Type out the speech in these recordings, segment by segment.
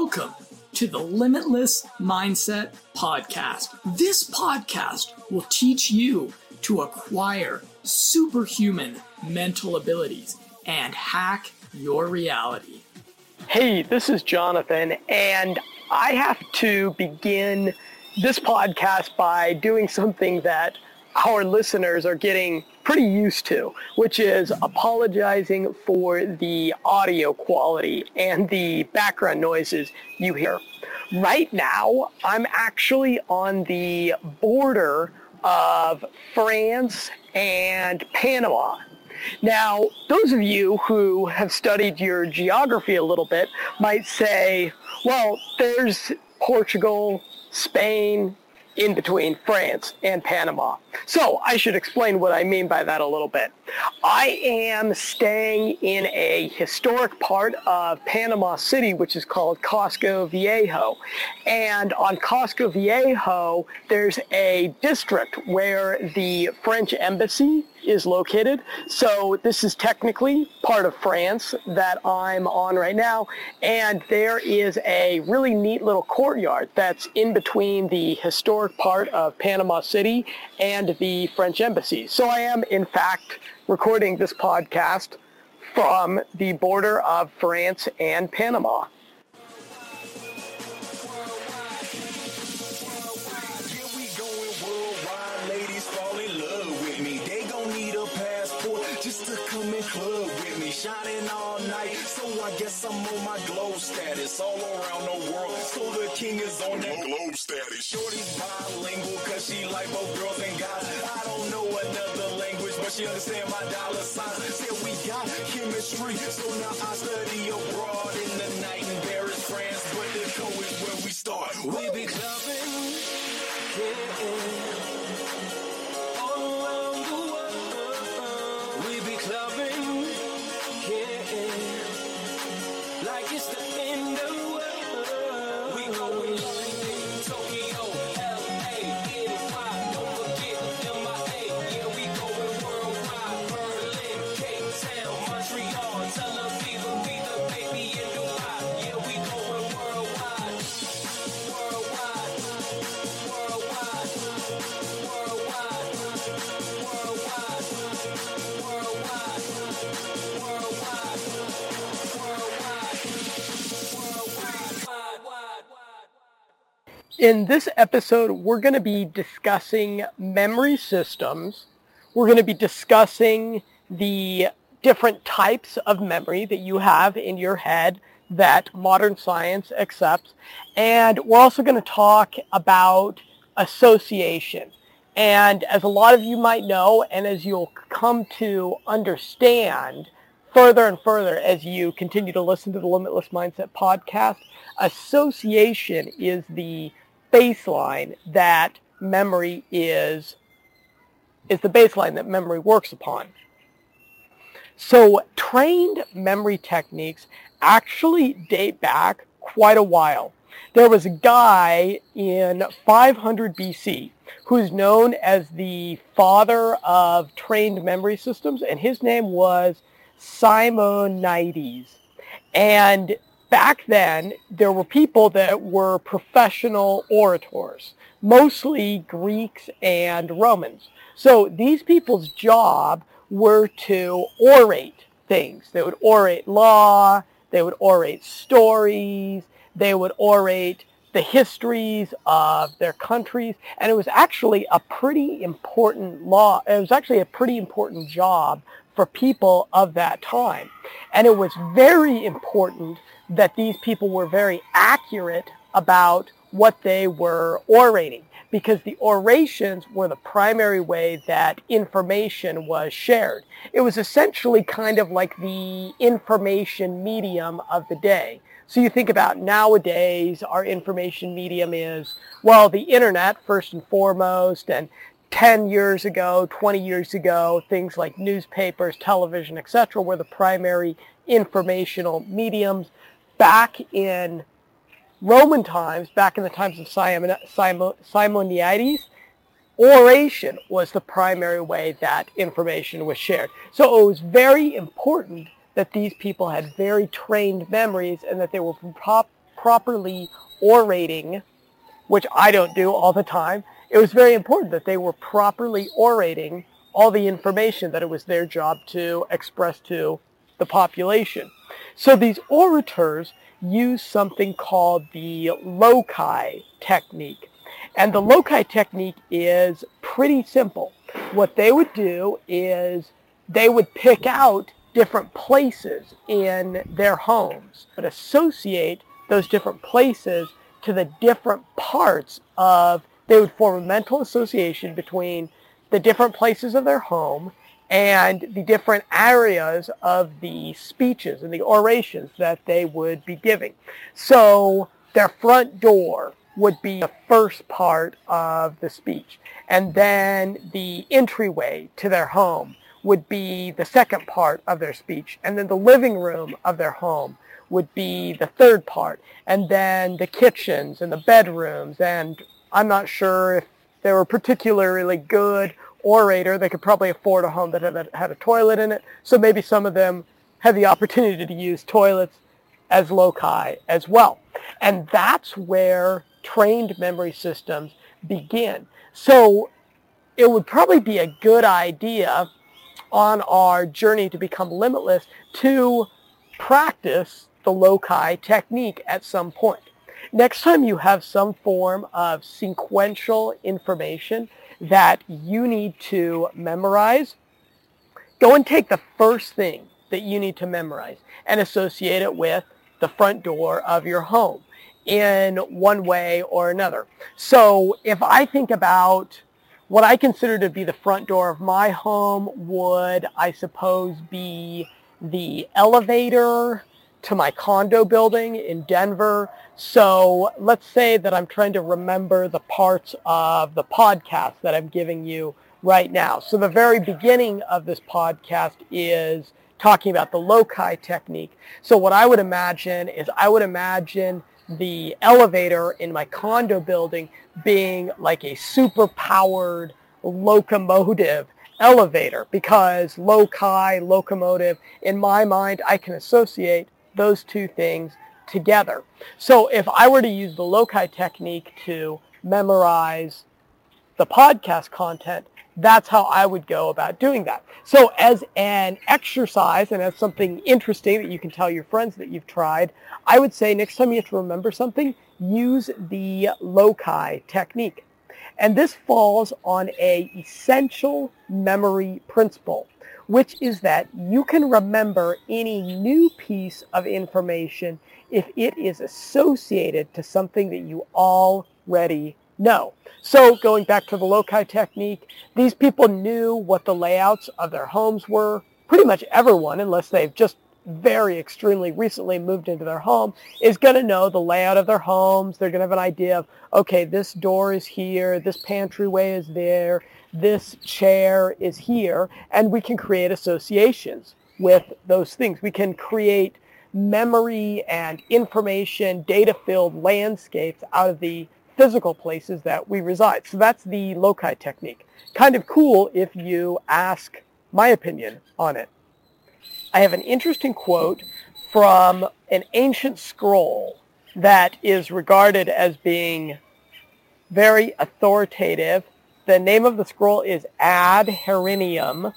Welcome to the Limitless Mindset Podcast. This podcast will teach you to acquire superhuman mental abilities and hack your reality. Hey, this is Jonathan, and I have to begin this podcast by doing something that our listeners are getting pretty used to, which is apologizing for the audio quality and the background noises you hear. Right now, I'm actually on the border of France and Panama. Now, those of you who have studied your geography a little bit might say, well, there's Portugal, Spain, in between France and Panama. So I should explain what I mean by that a little bit. I am staying in a historic part of Panama City, which is called Casco Viejo. And on Casco Viejo, there's a district where the French embassy is located. So this is technically part of France that I'm on right now. And there is a really neat little courtyard that's in between the historic part of Panama City and the French embassy. So I am, in fact, recording this podcast from the border of France and Panama. shining all night. So I guess I'm on my glow status all around the world. So the king is on that glow status. Shorty's bilingual cause she like both girls and guys. I don't know another language, but she understand my dollar sign. Said we got chemistry, so now I study abroad in the night in Paris, France. But the is where we start. We be clubbing, yeah. In this episode, we're going to be discussing memory systems. We're going to be discussing the different types of memory that you have in your head that modern science accepts. And we're also going to talk about association. And as a lot of you might know, and as you'll come to understand further and further as you continue to listen to the Limitless Mindset podcast, association is the baseline that memory is is the baseline that memory works upon. So trained memory techniques actually date back quite a while. There was a guy in 500 BC who's known as the father of trained memory systems, and his name was Simonides. And back then, there were people that were professional orators, mostly Greeks and Romans. So these people's job were to orate things. They would orate law, they would orate stories, they would orate the histories of their countries, and it was actually a pretty important law. It was actually a pretty important job for people of that time. And it was very important that these people were very accurate about what they were orating because the orations were the primary way that information was shared. It was essentially kind of like the information medium of the day. So you think about nowadays, our information medium is, well, the internet first and foremost, and 10 years ago, 20 years ago, things like newspapers, television, etc., were the primary informational mediums back in Roman times, back in the times of Simon, Simon, Simonides, oration was the primary way that information was shared. So it was very important that these people had very trained memories and that they were prop- properly orating, which I don't do all the time, it was very important that they were properly orating all the information that it was their job to express to the population. So these orators use something called the loci technique. And the loci technique is pretty simple. What they would do is they would pick out different places in their homes, but associate those different places to the different parts of, they would form a mental association between the different places of their home and the different areas of the speeches and the orations that they would be giving. So their front door would be the first part of the speech. And then the entryway to their home would be the second part of their speech. And then the living room of their home would be the third part. And then the kitchens and the bedrooms. And I'm not sure if they were particularly good orator. They could probably afford a home that had a, had a toilet in it. So maybe some of them had the opportunity to use toilets as loci as well. And that's where trained memory systems begin. So it would probably be a good idea on our journey to become limitless to practice the loci technique at some point. Next time you have some form of sequential information that you need to memorize, go and take the first thing that you need to memorize and associate it with the front door of your home in one way or another. So if I think about what I consider to be the front door of my home would, I suppose, be the elevator to my condo building in Denver. So let's say that I'm trying to remember the parts of the podcast that I'm giving you right now. So the very beginning of this podcast is talking about the loci technique. So what I would imagine is I would imagine the elevator in my condo building being like a super powered locomotive elevator because loci, locomotive, in my mind, I can associate those two things together. So if I were to use the loci technique to memorize the podcast content, that's how I would go about doing that. So as an exercise and as something interesting that you can tell your friends that you've tried, I would say next time you have to remember something, use the loci technique. And this falls on a essential memory principle, which is that you can remember any new piece of information if it is associated to something that you already know. So going back to the loci technique, these people knew what the layouts of their homes were. Pretty much everyone, unless they've just very extremely recently moved into their home, is going to know the layout of their homes. They're going to have an idea of, okay, this door is here, this pantryway is there, this chair is here, and we can create associations with those things. We can create memory and information, data-filled landscapes out of the physical places that we reside. So that's the loci technique. Kind of cool if you ask my opinion on it. I have an interesting quote from an ancient scroll that is regarded as being very authoritative. The name of the scroll is Ad Herennium,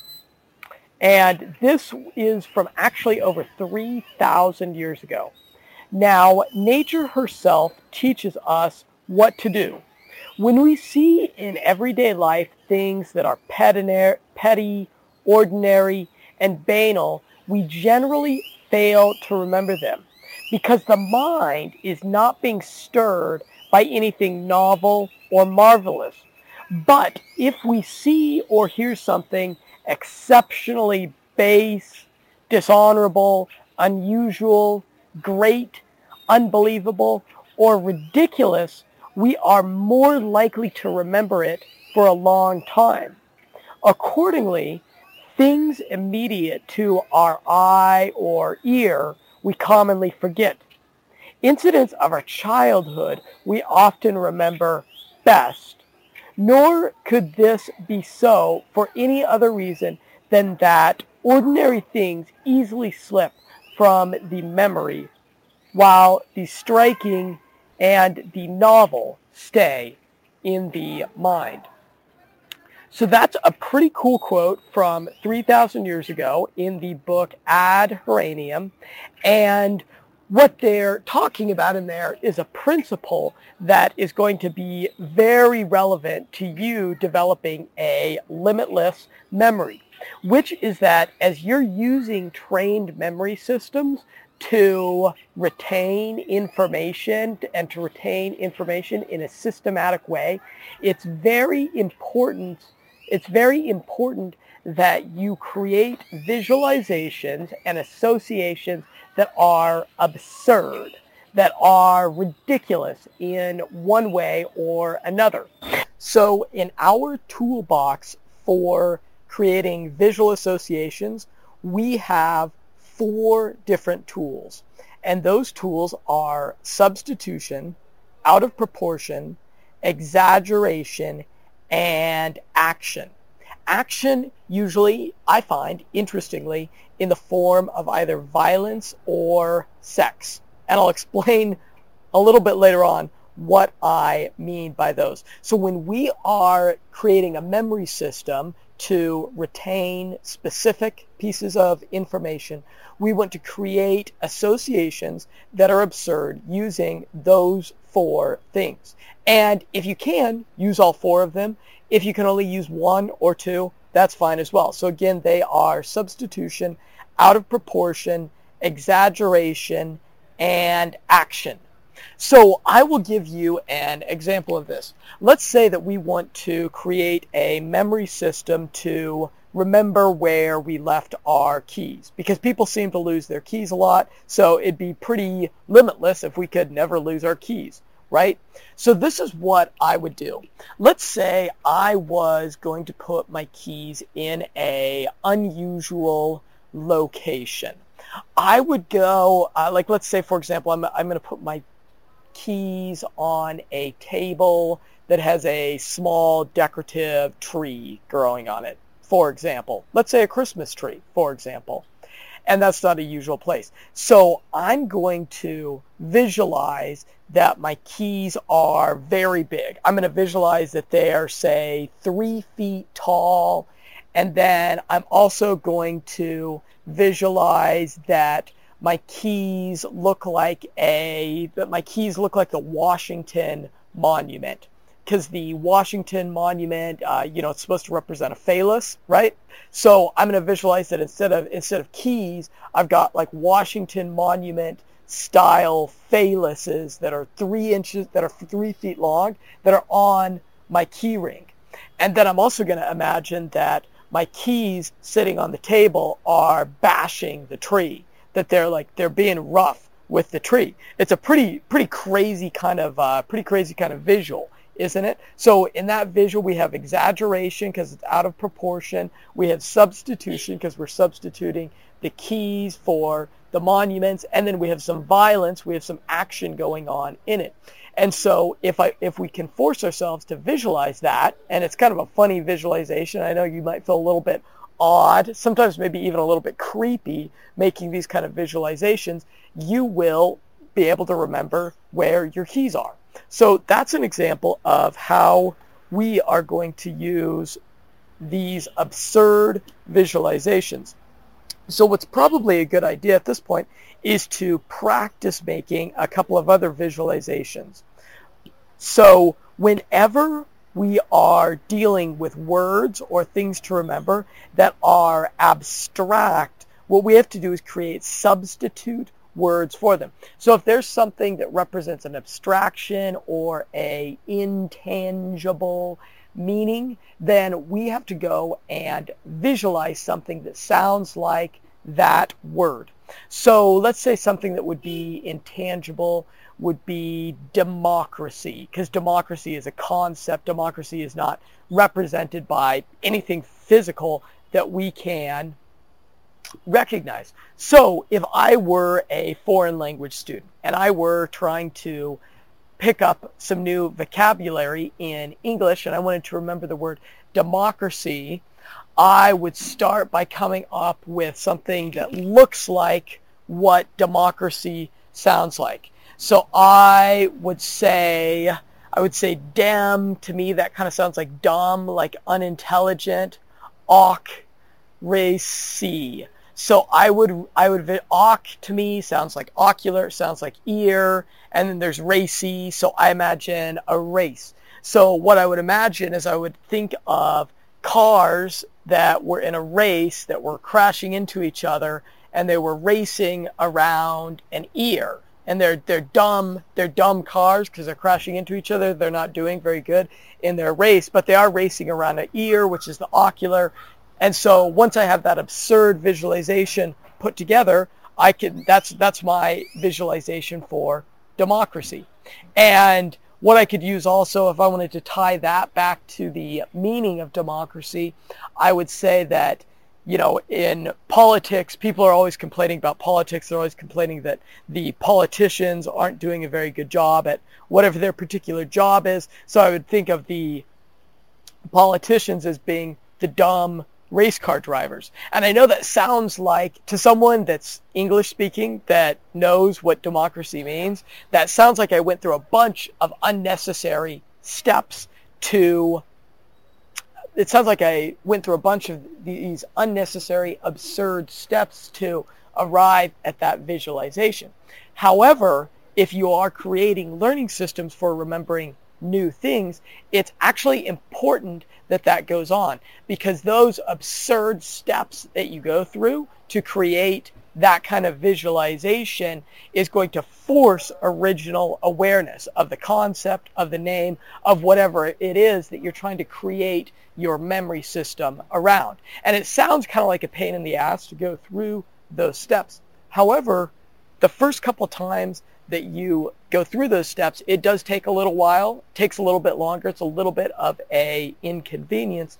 and this is from actually over 3,000 years ago. Now, nature herself teaches us what to do. When we see in everyday life things that are petty, ordinary, and banal, we generally fail to remember them because the mind is not being stirred by anything novel or marvelous. But if we see or hear something exceptionally base, dishonorable, unusual, great, unbelievable, or ridiculous, we are more likely to remember it for a long time. Accordingly, things immediate to our eye or ear we commonly forget. Incidents of our childhood we often remember best, nor could this be so for any other reason than that ordinary things easily slip from the memory while the striking and the novel stay in the mind. So that's a pretty cool quote from 3,000 years ago in the book Ad Herennium. And what they're talking about in there is a principle that is going to be very relevant to you developing a limitless memory, which is that as you're using trained memory systems to retain information and to retain information in a systematic way, it's very important it's very important that you create visualizations and associations that are absurd, that are ridiculous in one way or another. So in our toolbox for creating visual associations, we have four different tools. And those tools are substitution, out of proportion, exaggeration, and action. Action usually, I find, interestingly, in the form of either violence or sex. And I'll explain a little bit later on what I mean by those. So when we are creating a memory system to retain specific pieces of information, we want to create associations that are absurd using those four things. And if you can, use all four of them. If you can only use one or two, that's fine as well. So again, they are substitution, out of proportion, exaggeration, and action. So I will give you an example of this. Let's say that we want to create a memory system to remember where we left our keys because people seem to lose their keys a lot. So it'd be pretty limitless if we could never lose our keys right? So this is what I would do. Let's say I was going to put my keys in a unusual location. I would go, uh, like let's say for example, I'm, I'm going to put my keys on a table that has a small decorative tree growing on it, for example. Let's say a Christmas tree, for example and that's not a usual place. So I'm going to visualize that my keys are very big. I'm going to visualize that they are, say, three feet tall. And then I'm also going to visualize that my keys look like a, that my keys look like the Washington Monument because the Washington Monument, uh, you know, it's supposed to represent a phallus, right? So I'm going to visualize that instead of instead of keys, I've got like Washington Monument style phalluses that are three inches, that are three feet long, that are on my key ring. And then I'm also going to imagine that my keys sitting on the table are bashing the tree, that they're like, they're being rough with the tree. It's a pretty, pretty crazy kind of, uh, pretty crazy kind of visual isn't it? So in that visual, we have exaggeration because it's out of proportion. We have substitution because we're substituting the keys for the monuments. And then we have some violence. We have some action going on in it. And so if I, if we can force ourselves to visualize that, and it's kind of a funny visualization, I know you might feel a little bit odd, sometimes maybe even a little bit creepy making these kind of visualizations, you will be able to remember where your keys are. So that's an example of how we are going to use these absurd visualizations. So what's probably a good idea at this point is to practice making a couple of other visualizations. So whenever we are dealing with words or things to remember that are abstract, what we have to do is create substitute words for them. So if there's something that represents an abstraction or a intangible meaning, then we have to go and visualize something that sounds like that word. So let's say something that would be intangible would be democracy, because democracy is a concept. Democracy is not represented by anything physical that we can recognize. So if I were a foreign language student and I were trying to pick up some new vocabulary in English and I wanted to remember the word democracy, I would start by coming up with something that looks like what democracy sounds like. So I would say, I would say dem to me, that kind of sounds like dumb, like unintelligent. Awk, racy. So I would, I would, oc to me sounds like ocular, sounds like ear, and then there's racy. So I imagine a race. So what I would imagine is I would think of cars that were in a race that were crashing into each other and they were racing around an ear and they're they're dumb they're dumb cars because they're crashing into each other they're not doing very good in their race but they are racing around an ear which is the ocular and so once i have that absurd visualization put together i can that's that's my visualization for democracy and what I could use also, if I wanted to tie that back to the meaning of democracy, I would say that, you know, in politics, people are always complaining about politics. They're always complaining that the politicians aren't doing a very good job at whatever their particular job is. So I would think of the politicians as being the dumb race car drivers. And I know that sounds like to someone that's English speaking that knows what democracy means, that sounds like I went through a bunch of unnecessary steps to it sounds like I went through a bunch of these unnecessary absurd steps to arrive at that visualization. However, if you are creating learning systems for remembering new things, it's actually important that that goes on because those absurd steps that you go through to create that kind of visualization is going to force original awareness of the concept, of the name, of whatever it is that you're trying to create your memory system around. And it sounds kind of like a pain in the ass to go through those steps. However, the first couple times that you go through those steps, it does take a little while, takes a little bit longer. It's a little bit of a inconvenience.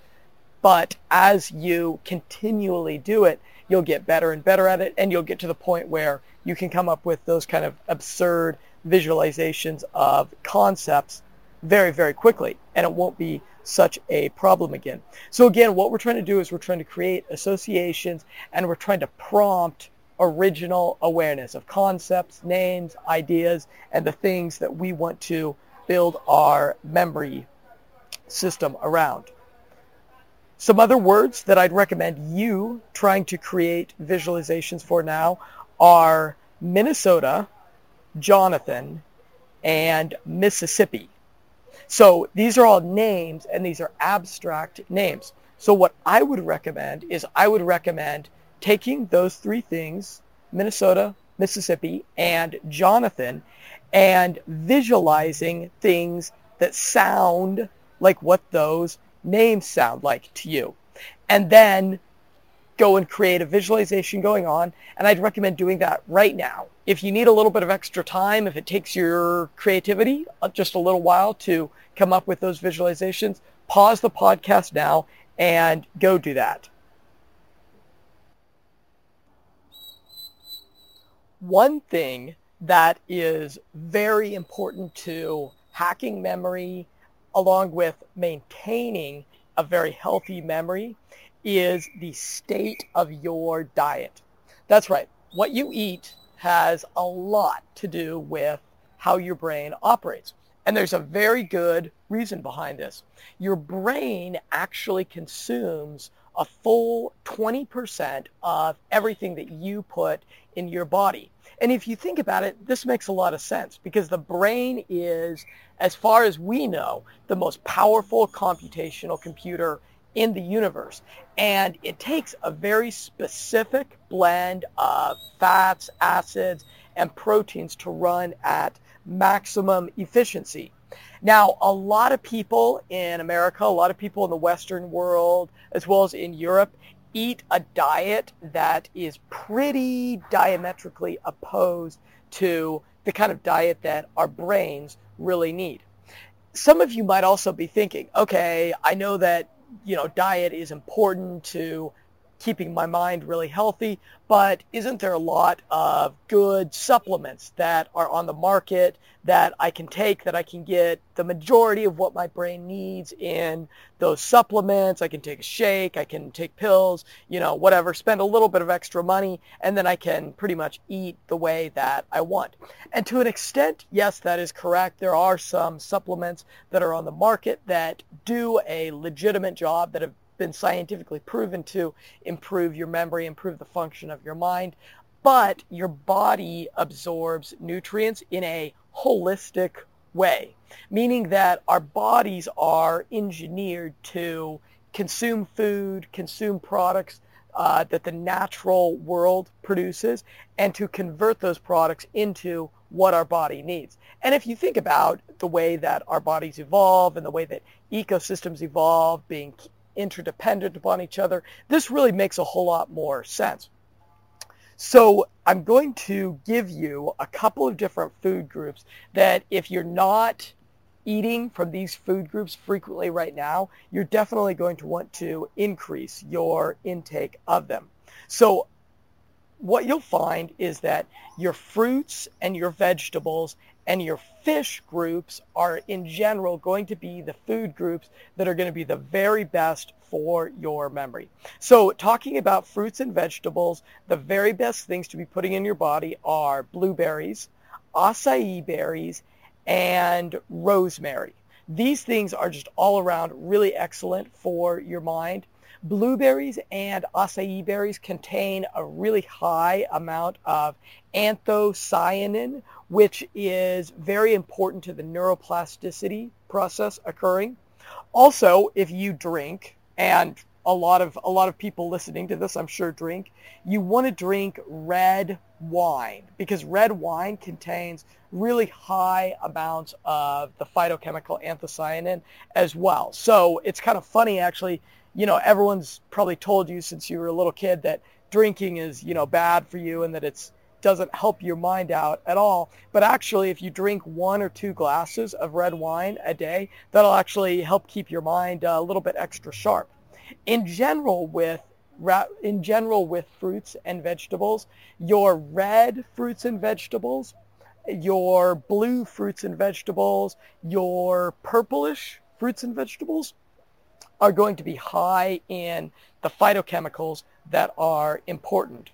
But as you continually do it, you'll get better and better at it. And you'll get to the point where you can come up with those kind of absurd visualizations of concepts very, very quickly. And it won't be such a problem again. So again, what we're trying to do is we're trying to create associations and we're trying to prompt original awareness of concepts, names, ideas, and the things that we want to build our memory system around. Some other words that I'd recommend you trying to create visualizations for now are Minnesota, Jonathan, and Mississippi. So these are all names and these are abstract names. So what I would recommend is I would recommend taking those three things, Minnesota, Mississippi, and Jonathan, and visualizing things that sound like what those names sound like to you. And then go and create a visualization going on. And I'd recommend doing that right now. If you need a little bit of extra time, if it takes your creativity uh, just a little while to come up with those visualizations, pause the podcast now and go do that. One thing that is very important to hacking memory along with maintaining a very healthy memory is the state of your diet. That's right. What you eat has a lot to do with how your brain operates. And there's a very good reason behind this. Your brain actually consumes a full 20% of everything that you put in your body. And if you think about it, this makes a lot of sense because the brain is, as far as we know, the most powerful computational computer in the universe. And it takes a very specific blend of fats, acids, and proteins to run at maximum efficiency. Now, a lot of people in America, a lot of people in the Western world, as well as in Europe, eat a diet that is pretty diametrically opposed to the kind of diet that our brains really need. Some of you might also be thinking, okay, I know that, you know, diet is important to keeping my mind really healthy, but isn't there a lot of good supplements that are on the market that I can take that I can get the majority of what my brain needs in those supplements? I can take a shake, I can take pills, you know, whatever, spend a little bit of extra money, and then I can pretty much eat the way that I want. And to an extent, yes, that is correct. There are some supplements that are on the market that do a legitimate job that have been scientifically proven to improve your memory, improve the function of your mind, but your body absorbs nutrients in a holistic way, meaning that our bodies are engineered to consume food, consume products uh, that the natural world produces, and to convert those products into what our body needs. And if you think about the way that our bodies evolve and the way that ecosystems evolve, being interdependent upon each other, this really makes a whole lot more sense. So I'm going to give you a couple of different food groups that if you're not eating from these food groups frequently right now, you're definitely going to want to increase your intake of them. So what you'll find is that your fruits and your vegetables and your fish groups are in general going to be the food groups that are going to be the very best for your memory. So talking about fruits and vegetables, the very best things to be putting in your body are blueberries, acai berries, and rosemary. These things are just all around really excellent for your mind. Blueberries and acai berries contain a really high amount of anthocyanin, which is very important to the neuroplasticity process occurring. Also, if you drink, and a lot of a lot of people listening to this I'm sure drink, you want to drink red wine because red wine contains really high amounts of the phytochemical anthocyanin as well. So it's kind of funny actually you know, everyone's probably told you since you were a little kid that drinking is, you know, bad for you and that it's doesn't help your mind out at all. But actually, if you drink one or two glasses of red wine a day, that'll actually help keep your mind uh, a little bit extra sharp. In general, with in general with fruits and vegetables, your red fruits and vegetables, your blue fruits and vegetables, your purplish fruits and vegetables are going to be high in the phytochemicals that are important.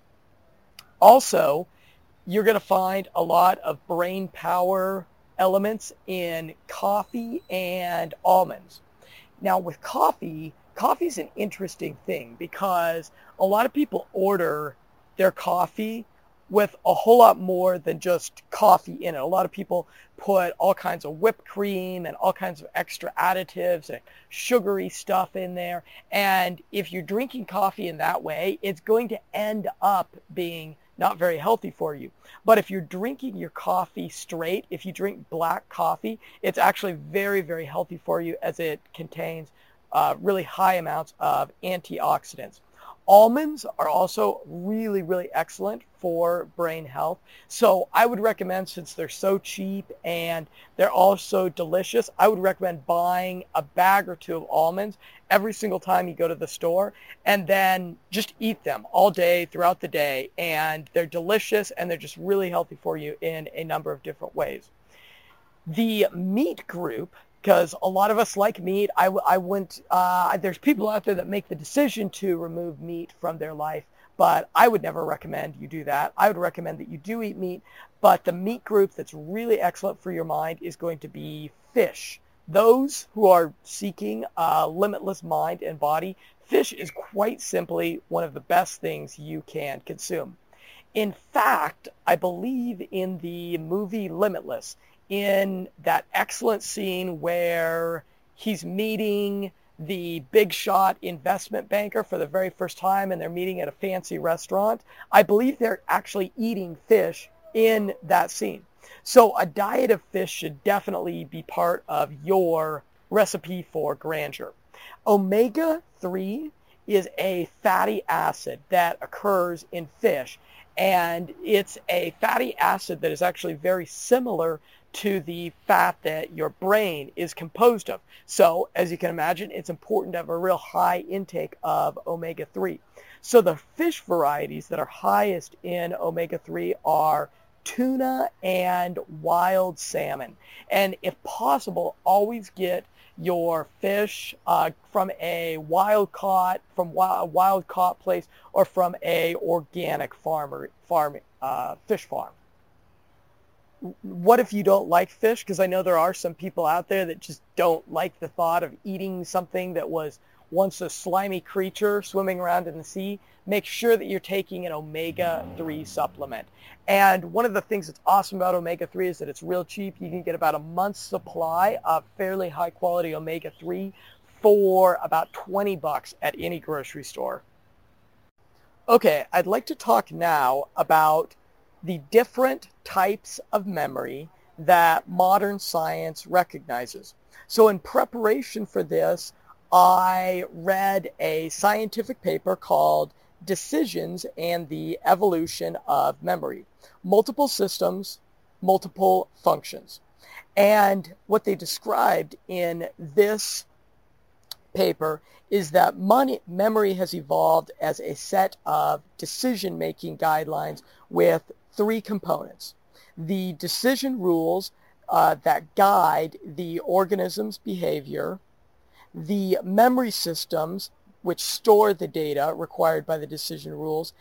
Also, you're going to find a lot of brain power elements in coffee and almonds. Now with coffee, coffee is an interesting thing because a lot of people order their coffee with a whole lot more than just coffee in it. A lot of people put all kinds of whipped cream and all kinds of extra additives and sugary stuff in there. And if you're drinking coffee in that way, it's going to end up being not very healthy for you. But if you're drinking your coffee straight, if you drink black coffee, it's actually very, very healthy for you as it contains uh, really high amounts of antioxidants. Almonds are also really, really excellent for brain health. So I would recommend, since they're so cheap and they're also delicious, I would recommend buying a bag or two of almonds every single time you go to the store and then just eat them all day throughout the day. And they're delicious and they're just really healthy for you in a number of different ways. The meat group because a lot of us like meat. I, I went, uh, there's people out there that make the decision to remove meat from their life, but I would never recommend you do that. I would recommend that you do eat meat, but the meat group that's really excellent for your mind is going to be fish. Those who are seeking a limitless mind and body, fish is quite simply one of the best things you can consume. In fact, I believe in the movie Limitless, in that excellent scene where he's meeting the big shot investment banker for the very first time and they're meeting at a fancy restaurant. I believe they're actually eating fish in that scene. So a diet of fish should definitely be part of your recipe for grandeur. Omega 3 is a fatty acid that occurs in fish and it's a fatty acid that is actually very similar to the fat that your brain is composed of. So as you can imagine, it's important to have a real high intake of omega-3. So the fish varieties that are highest in omega-3 are tuna and wild salmon. And if possible, always get your fish uh, from a wild caught from wild, wild caught place or from a organic farmer farm uh, fish farm. What if you don't like fish? Because I know there are some people out there that just don't like the thought of eating something that was once a slimy creature swimming around in the sea, make sure that you're taking an omega-3 supplement. And one of the things that's awesome about omega-3 is that it's real cheap. You can get about a month's supply of fairly high quality omega-3 for about 20 bucks at any grocery store. Okay, I'd like to talk now about the different types of memory that modern science recognizes. So in preparation for this, I read a scientific paper called Decisions and the Evolution of Memory. Multiple systems, multiple functions. And what they described in this paper is that money, memory has evolved as a set of decision-making guidelines with three components. The decision rules uh, that guide the organism's behavior, the memory systems which store the data required by the decision rules,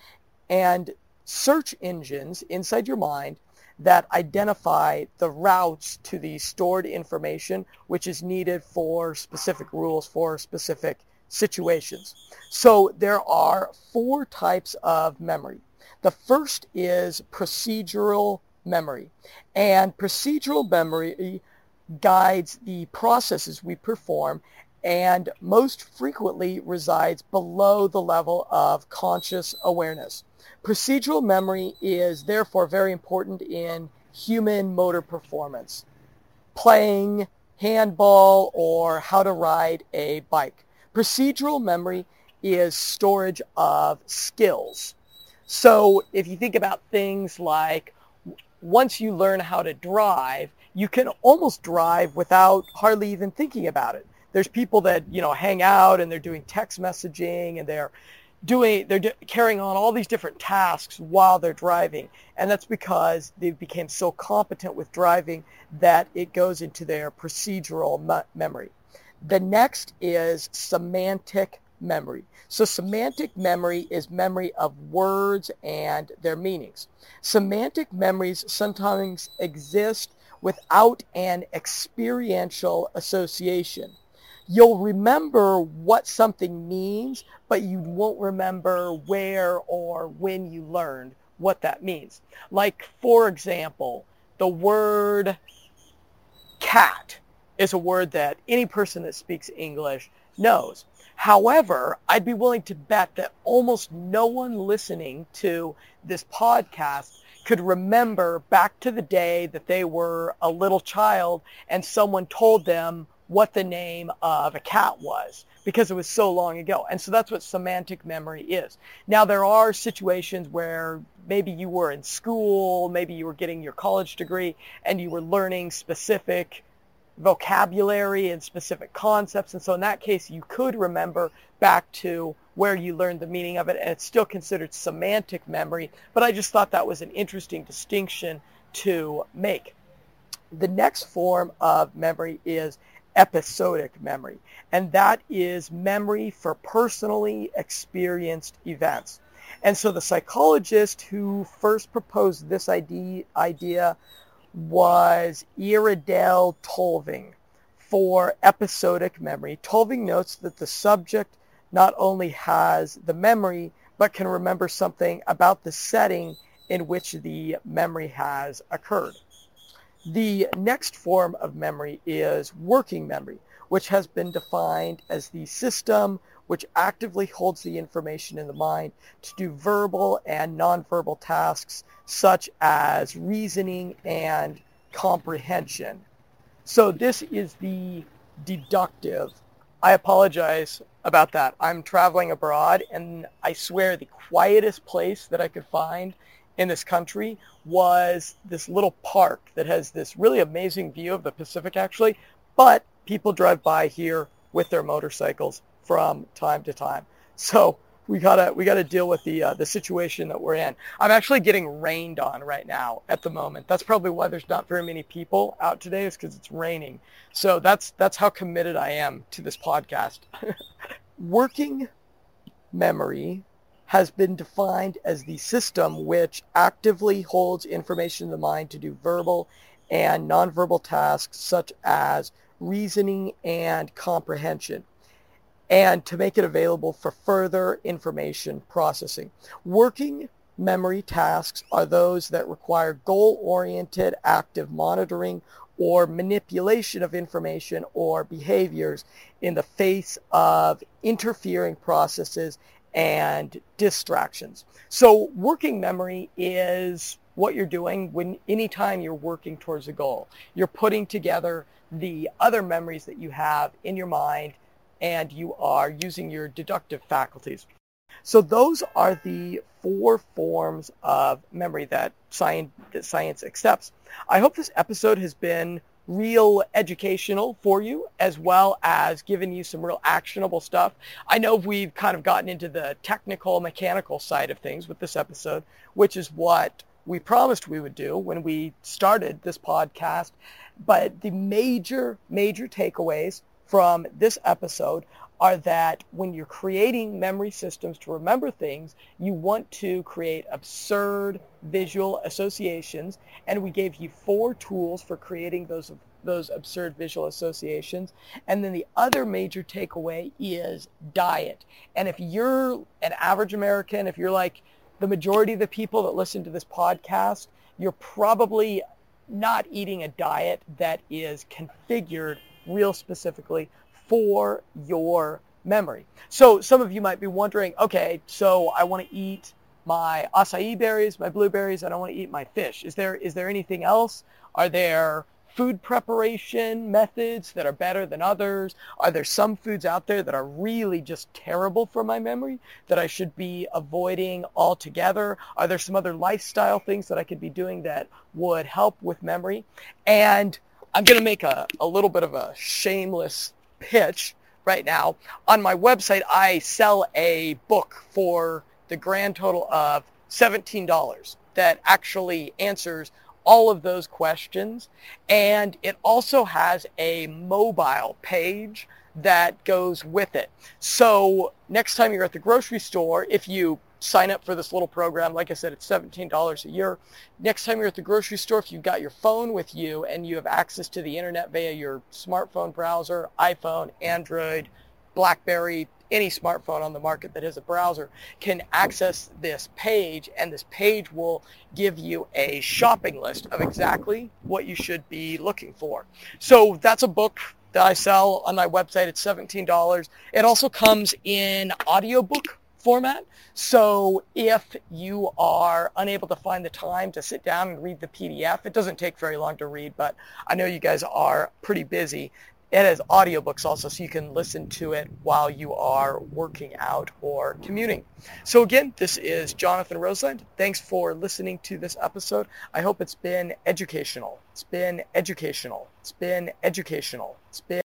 and search engines inside your mind that identify the routes to the stored information which is needed for specific rules for specific situations. So there are four types of memory. The first is procedural memory. And procedural memory guides the processes we perform and most frequently resides below the level of conscious awareness. Procedural memory is therefore very important in human motor performance, playing handball or how to ride a bike. Procedural memory is storage of skills. So if you think about things like once you learn how to drive, you can almost drive without hardly even thinking about it. There's people that you know hang out and they're doing text messaging and they're doing they're carrying on all these different tasks while they're driving. And that's because they became so competent with driving that it goes into their procedural me- memory. The next is semantic memory so semantic memory is memory of words and their meanings semantic memories sometimes exist without an experiential association you'll remember what something means, but you won't remember where or when you learned what that means. Like, for example, the word cat is a word that any person that speaks English knows. However, I'd be willing to bet that almost no one listening to this podcast could remember back to the day that they were a little child and someone told them what the name of a cat was because it was so long ago. And so that's what semantic memory is. Now there are situations where maybe you were in school, maybe you were getting your college degree and you were learning specific vocabulary and specific concepts. And so in that case, you could remember back to where you learned the meaning of it and it's still considered semantic memory. But I just thought that was an interesting distinction to make. The next form of memory is episodic memory, and that is memory for personally experienced events. And so the psychologist who first proposed this idea, was Endel Tulving for episodic memory. Tolving notes that the subject not only has the memory, but can remember something about the setting in which the memory has occurred. The next form of memory is working memory, which has been defined as the system which actively holds the information in the mind to do verbal and nonverbal tasks such as reasoning and comprehension. So this is the deductive. I apologize about that. I'm traveling abroad and I swear the quietest place that I could find in this country was this little park that has this really amazing view of the Pacific actually, but people drive by here with their motorcycles from time to time. So we gotta we gotta deal with the uh, the situation that we're in. I'm actually getting rained on right now at the moment. That's probably why there's not very many people out today, is because it's raining. So that's that's how committed I am to this podcast. Working memory has been defined as the system which actively holds information in the mind to do verbal and nonverbal tasks such as reasoning and comprehension and to make it available for further information processing. Working memory tasks are those that require goal-oriented active monitoring or manipulation of information or behaviors in the face of interfering processes and distractions. So working memory is what you're doing when anytime you're working towards a goal. You're putting together the other memories that you have in your mind and you are using your deductive faculties. So those are the four forms of memory that science, that science accepts. I hope this episode has been real educational for you as well as giving you some real actionable stuff. I know we've kind of gotten into the technical mechanical side of things with this episode, which is what we promised we would do when we started this podcast. But the major, major takeaways from this episode are that when you're creating memory systems to remember things, you want to create absurd visual associations. And we gave you four tools for creating those, those absurd visual associations. And then the other major takeaway is diet. And if you're an average American, if you're like the majority of the people that listen to this podcast, you're probably not eating a diet that is configured real specifically for your memory. So some of you might be wondering, okay, so I want to eat my acai berries, my blueberries, I don't want to eat my fish. Is there is there anything else? Are there food preparation methods that are better than others? Are there some foods out there that are really just terrible for my memory that I should be avoiding altogether? Are there some other lifestyle things that I could be doing that would help with memory? And I'm going to make a, a little bit of a shameless pitch right now. On my website, I sell a book for the grand total of $17 that actually answers all of those questions. And it also has a mobile page that goes with it. So next time you're at the grocery store, if you sign up for this little program. Like I said, it's $17 a year. Next time you're at the grocery store, if you've got your phone with you and you have access to the internet via your smartphone browser, iPhone, Android, BlackBerry, any smartphone on the market that has a browser can access this page and this page will give you a shopping list of exactly what you should be looking for. So that's a book that I sell on my website. It's $17. It also comes in audiobook format. So if you are unable to find the time to sit down and read the PDF, it doesn't take very long to read, but I know you guys are pretty busy. It has audiobooks also, so you can listen to it while you are working out or commuting. So again, this is Jonathan Roseland. Thanks for listening to this episode. I hope it's been educational. It's been educational. It's been educational. It's been